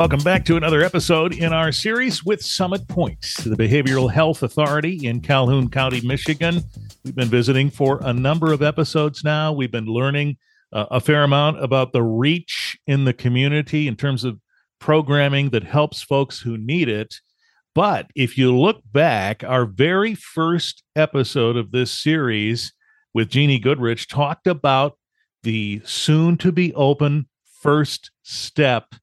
Welcome back to another episode in our series with Summit Pointe, the Behavioral Health Authority in Calhoun County, Michigan. We've been visiting for a number of episodes now. We've been learning uh, a fair amount about the reach in the community in terms of programming that helps folks who need it. But if you look back, our very first episode of this series with Jeannie Goodrich talked about the soon to be open first step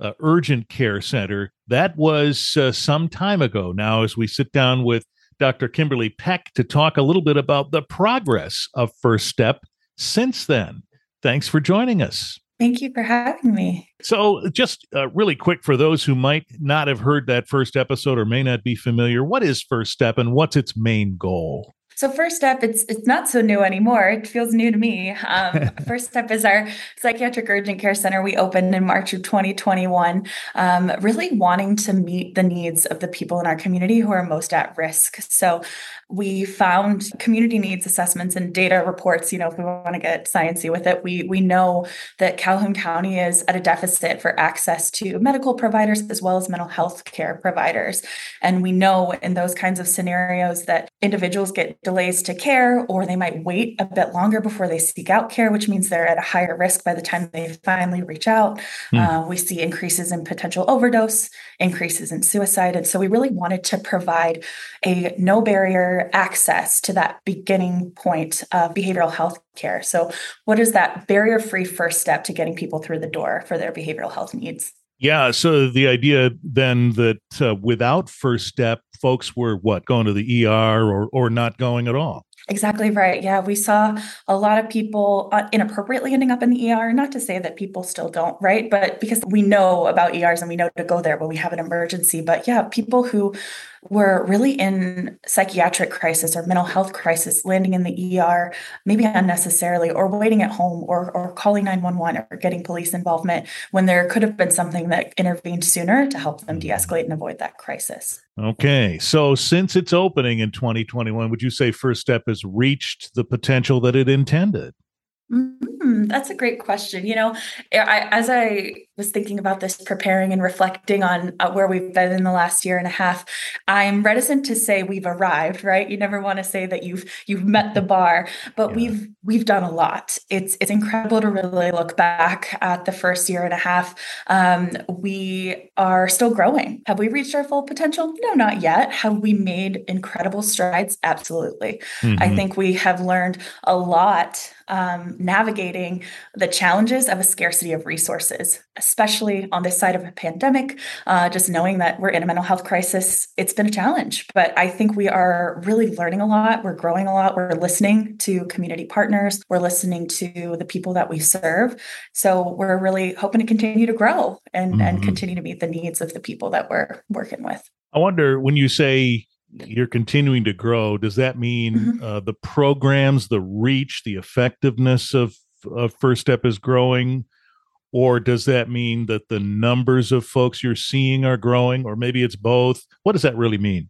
uh, urgent care center. That was uh, some time ago now, as we sit down with Dr. Kimberly Peck to talk a little bit about the progress of First Step since then. Thanks for joining us. Thank you for having me. So, just uh, really quick for those who might not have heard that first episode or may not be familiar, what is First Step and what's its main goal? So first step, it's it's not so new anymore. It feels new to me. Um, first step is our psychiatric urgent care center we opened in March of 2021, um, really wanting to meet the needs of the people in our community who are most at risk. So we found community needs assessments and data reports. You know, if we want to get sciencey with it, we we know that Calhoun County is at a deficit for access to medical providers as well as mental health care providers, and we know in those kinds of scenarios that individuals get delays to care or they might wait a bit longer before they seek out care, which means they're at a higher risk by the time they finally reach out. Mm. Uh, we see increases in potential overdose, increases in suicide. And so we really wanted to provide a no barrier access to that beginning point of behavioral health care. So, what is that barrier free first step to getting people through the door for their behavioral health needs? Yeah. So the idea then that uh, without first step, folks were what going to the ER or or not going at all. Exactly right. Yeah, we saw a lot of people uh, inappropriately ending up in the ER. Not to say that people still don't, right? But because we know about ERs and we know to go there when we have an emergency. But yeah, people who were really in psychiatric crisis or mental health crisis, landing in the ER, maybe unnecessarily, or waiting at home, or or calling nine one one, or getting police involvement when there could have been something that intervened sooner to help them de-escalate and avoid that crisis. Okay, so since its opening in 2021, would you say First Step has reached the potential that it intended? Mm, that's a great question. You know, I, as I was thinking about this, preparing and reflecting on uh, where we've been in the last year and a half, I'm reticent to say we've arrived. Right? You never want to say that you've you've met the bar, but yeah. we've we've done a lot. It's it's incredible to really look back at the first year and a half. Um, we are still growing. Have we reached our full potential? No, not yet. Have we made incredible strides? Absolutely. Mm-hmm. I think we have learned a lot um, navigating the challenges of a scarcity of resources, especially on this side of a pandemic. Uh, just knowing that we're in a mental health crisis, it's been a challenge. But I think we are really learning a lot. We're growing a lot. We're listening to community partners. We're listening to the people that we serve. So we're really hoping to continue to grow and, mm-hmm. and continue to meet the needs of the people that we're working with. I wonder when you say you're continuing to grow does that mean mm-hmm. uh, the programs the reach the effectiveness of, of first step is growing or does that mean that the numbers of folks you're seeing are growing or maybe it's both what does that really mean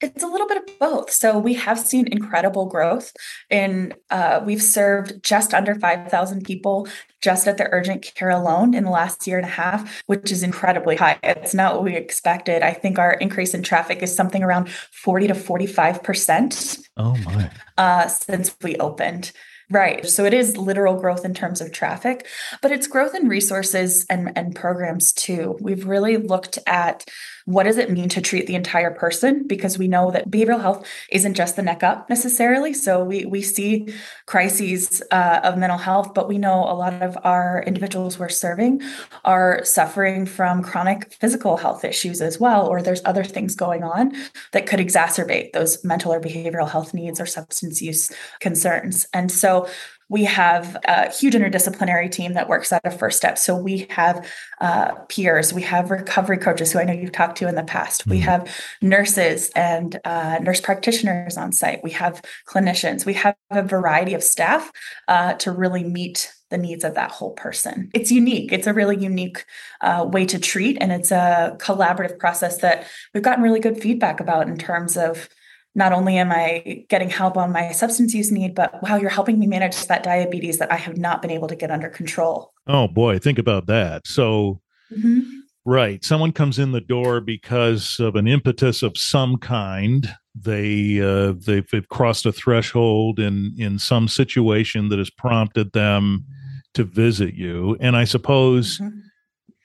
it's a little bit of both. So we have seen incredible growth, and uh, we've served just under five thousand people just at the urgent care alone in the last year and a half, which is incredibly high. It's not what we expected. I think our increase in traffic is something around forty to forty-five percent. Oh my! Uh, since we opened. Right. So it is literal growth in terms of traffic, but it's growth in resources and, and programs too. We've really looked at what does it mean to treat the entire person because we know that behavioral health isn't just the neck up necessarily. So we we see crises uh, of mental health, but we know a lot of our individuals we're serving are suffering from chronic physical health issues as well, or there's other things going on that could exacerbate those mental or behavioral health needs or substance use concerns. And so we have a huge interdisciplinary team that works out of First Step. So we have uh, peers, we have recovery coaches who I know you've talked to in the past. Mm-hmm. We have nurses and uh, nurse practitioners on site. We have clinicians. We have a variety of staff uh, to really meet the needs of that whole person. It's unique. It's a really unique uh, way to treat, and it's a collaborative process that we've gotten really good feedback about in terms of not only am I getting help on my substance use need, but wow, you're helping me manage that diabetes that I have not been able to get under control. Oh boy, think about that. So mm-hmm. Right. Someone comes in the door because of an impetus of some kind. They uh, they've, they've crossed a threshold in in some situation that has prompted them to visit you. And I suppose, mm-hmm.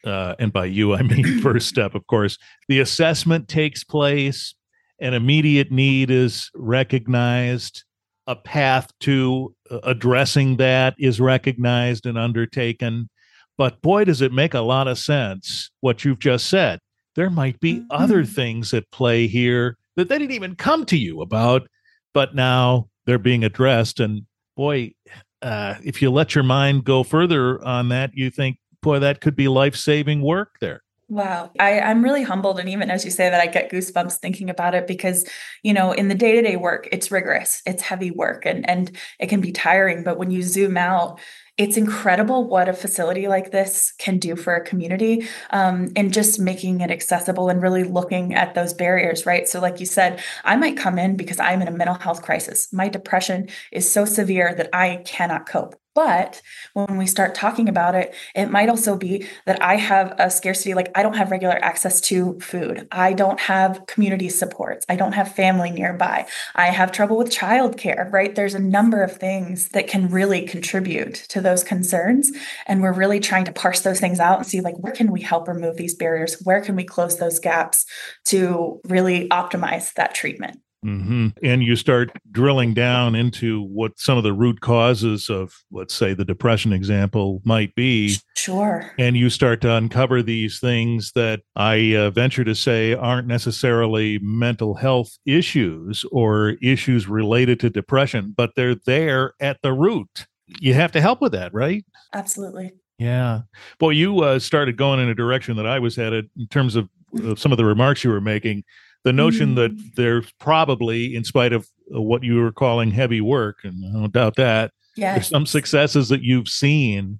uh, and by you I mean first step, of course, the assessment takes place. An immediate need is recognized. A path to uh, addressing that is recognized and undertaken but boy, does it make a lot of sense what you've just said. There might be mm-hmm. other things at play here that they didn't even come to you about, but now they're being addressed. And boy, uh, if you let your mind go further on that, you think, boy, that could be life saving work there. Wow. I, I'm really humbled. And even as you say that, I get goosebumps thinking about it because, you know, in the day to day work, it's rigorous, it's heavy work, and, and it can be tiring. But when you zoom out, it's incredible what a facility like this can do for a community um, and just making it accessible and really looking at those barriers, right? So, like you said, I might come in because I'm in a mental health crisis. My depression is so severe that I cannot cope. But when we start talking about it, it might also be that I have a scarcity, like I don't have regular access to food. I don't have community supports. I don't have family nearby. I have trouble with childcare, right? There's a number of things that can really contribute to those concerns. And we're really trying to parse those things out and see, like, where can we help remove these barriers? Where can we close those gaps to really optimize that treatment? Mm-hmm. And you start drilling down into what some of the root causes of, let's say, the depression example might be. Sure. And you start to uncover these things that I uh, venture to say aren't necessarily mental health issues or issues related to depression, but they're there at the root. You have to help with that, right? Absolutely. Yeah. Boy, you uh, started going in a direction that I was headed in terms of, of some of the remarks you were making the notion mm. that there's probably, in spite of what you were calling heavy work, and I don't doubt that, yes. there's some successes that you've seen.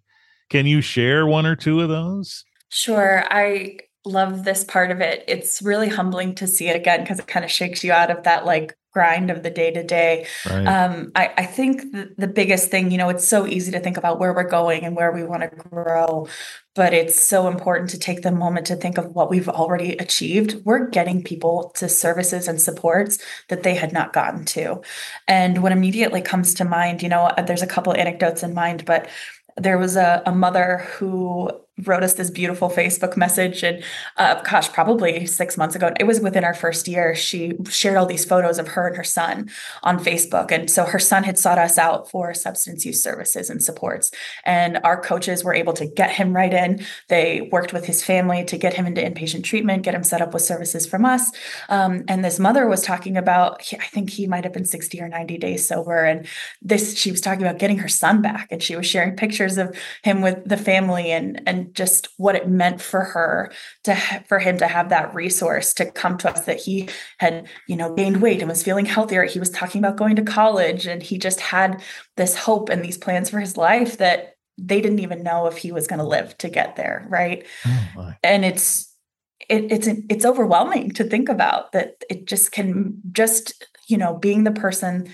Can you share one or two of those? Sure. I love this part of it. It's really humbling to see it again because it kind of shakes you out of that like grind of the day to day. Um, I, I think the, the biggest thing, you know, it's so easy to think about where we're going and where we want to grow, but it's so important to take the moment to think of what we've already achieved. We're getting people to services and supports that they had not gotten to. And what immediately comes to mind, you know, there's a couple anecdotes in mind, but there was a, a mother who wrote us this beautiful Facebook message. And uh, gosh, probably six months ago, it was within our first year. She shared all these photos of her and her son on Facebook. And so her son had sought us out for substance use services and supports. And our coaches were able to get him right in. They worked with his family to get him into inpatient treatment, get him set up with services from us. Um, and this mother was talking about, I think he might have been 60 or 90 days sober. And this, she was talking about getting her son back. And she was sharing pictures of him with the family and, and just what it meant for her to for him to have that resource to come to us that he had you know gained weight and was feeling healthier. He was talking about going to college and he just had this hope and these plans for his life that they didn't even know if he was going to live to get there right? Oh and it's it, it's it's overwhelming to think about that it just can just you know being the person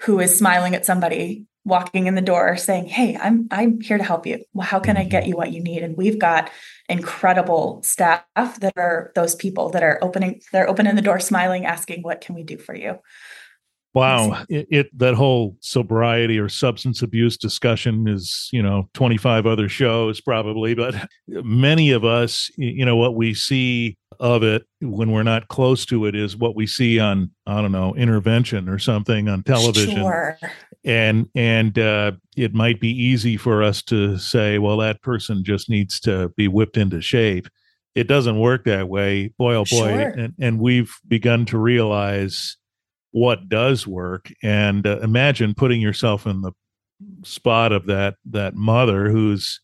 who is smiling at somebody walking in the door saying hey i'm i'm here to help you. Well how can i get mm-hmm. you what you need? And we've got incredible staff that are those people that are opening they're opening the door smiling asking what can we do for you? Wow, it, it, that whole sobriety or substance abuse discussion is, you know, 25 other shows probably, but many of us, you know, what we see of it when we're not close to it is what we see on I don't know, intervention or something on television. Sure. And and uh, it might be easy for us to say, well, that person just needs to be whipped into shape. It doesn't work that way. Boy, oh boy. Sure. And, and we've begun to realize what does work and uh, imagine putting yourself in the spot of that that mother who's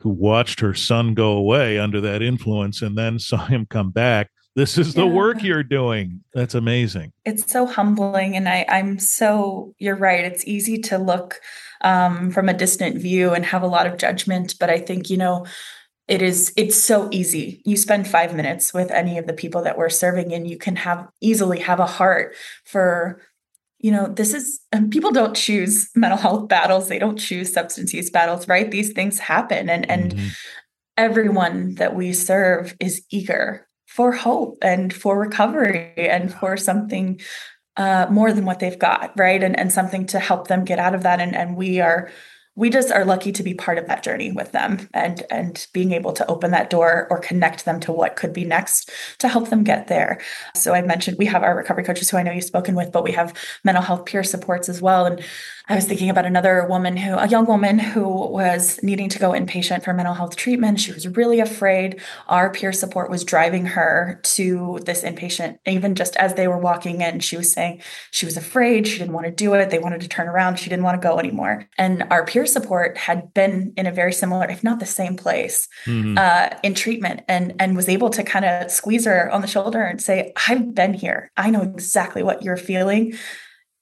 who watched her son go away under that influence and then saw him come back. This is the yeah. work you're doing. That's amazing. It's so humbling and i i'm so you're right it's easy to look um, from a distant view and have a lot of judgment but i think you know it is it's so easy. You spend five minutes with any of the people that we're serving and you can have easily have a heart for you know this is people don't choose mental health battles they don't choose substance use battles right these things happen and and mm-hmm. everyone that we serve is eager for hope and for recovery and for something uh, more than what they've got, right? And and something to help them get out of that. And and we are we just are lucky to be part of that journey with them and and being able to open that door or connect them to what could be next to help them get there so i mentioned we have our recovery coaches who i know you've spoken with but we have mental health peer supports as well and I was thinking about another woman who, a young woman who was needing to go inpatient for mental health treatment. She was really afraid. Our peer support was driving her to this inpatient. Even just as they were walking in, she was saying she was afraid. She didn't want to do it. They wanted to turn around. She didn't want to go anymore. And our peer support had been in a very similar, if not the same place, mm-hmm. uh, in treatment, and and was able to kind of squeeze her on the shoulder and say, "I've been here. I know exactly what you're feeling."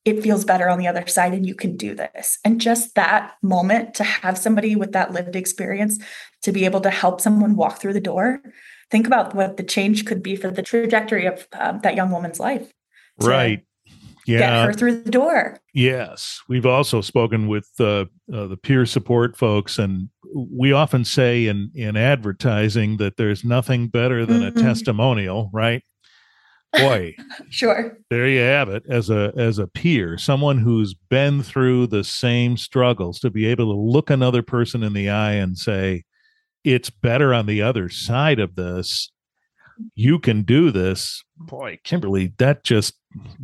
it feels better on the other side and you can do this. And just that moment to have somebody with that lived experience to be able to help someone walk through the door, think about what the change could be for the trajectory of um, that young woman's life. Right. Yeah. Get her through the door. Yes. We've also spoken with uh, uh, the peer support folks, and we often say in, in advertising that there's nothing better than mm-hmm. a testimonial, right? boy sure there you have it as a as a peer someone who's been through the same struggles to be able to look another person in the eye and say it's better on the other side of this you can do this boy kimberly that just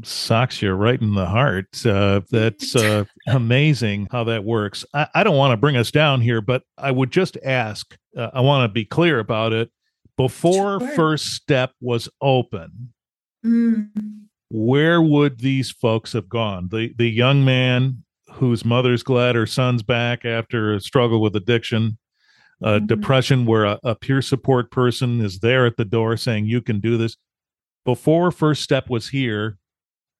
socks you right in the heart uh, that's uh, amazing how that works i, I don't want to bring us down here but i would just ask uh, i want to be clear about it before sure. first step was open Mm. Where would these folks have gone? The the young man whose mother's glad her son's back after a struggle with addiction, uh, mm-hmm. depression, where a, a peer support person is there at the door saying, "You can do this." Before first step was here,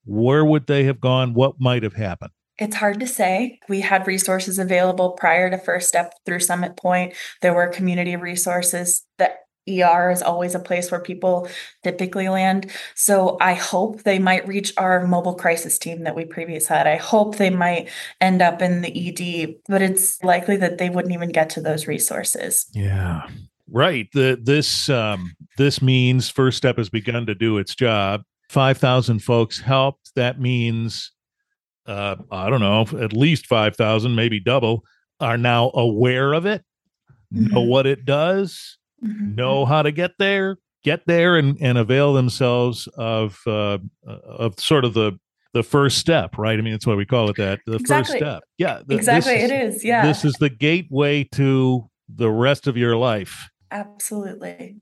where would they have gone? What might have happened? It's hard to say. We had resources available prior to First Step through Summit Pointe. There were community resources that ER is always a place where people typically land. So I hope they might reach our mobile crisis team that we previously had. I hope they might end up in the ED, but it's likely that they wouldn't even get to those resources. Yeah. Right. The this um this means first step has begun to do its job. 5,000 folks helped. That means uh I don't know, at least 5,000, maybe double are now aware of it, mm-hmm. know what it does mm-hmm. know how to get there, get there, and and avail themselves of uh, of sort of the the first step, right? I mean, that's why we call it that. The exactly. first step. Yeah. The, exactly. Is, it is. Yeah. This is the gateway to the rest of your life. Absolutely.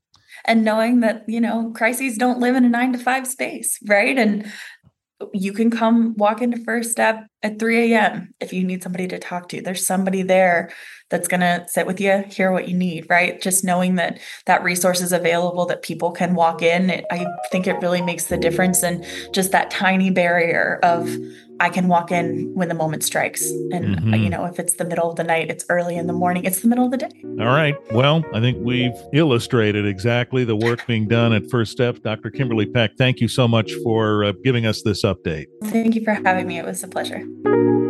And knowing that, you know, crises don't live in a nine to five space, right? And you can come walk into First Step at 3 a.m. if you need somebody to talk to. There's somebody there that's going to sit with you, hear what you need, right? Just knowing that that resource is available, that people can walk in, it, I think it really makes the difference. And just that tiny barrier of I can walk in when the moment strikes. And, uh, mm-hmm. you know, if it's the middle of the night, it's early in the morning, it's the middle of the day. All right. Well, I think we've illustrated exactly the work being done at First Step. Dr. Kimberly Peck, thank you so much for uh, giving us this update. Thank you for having me. It was a pleasure. thank you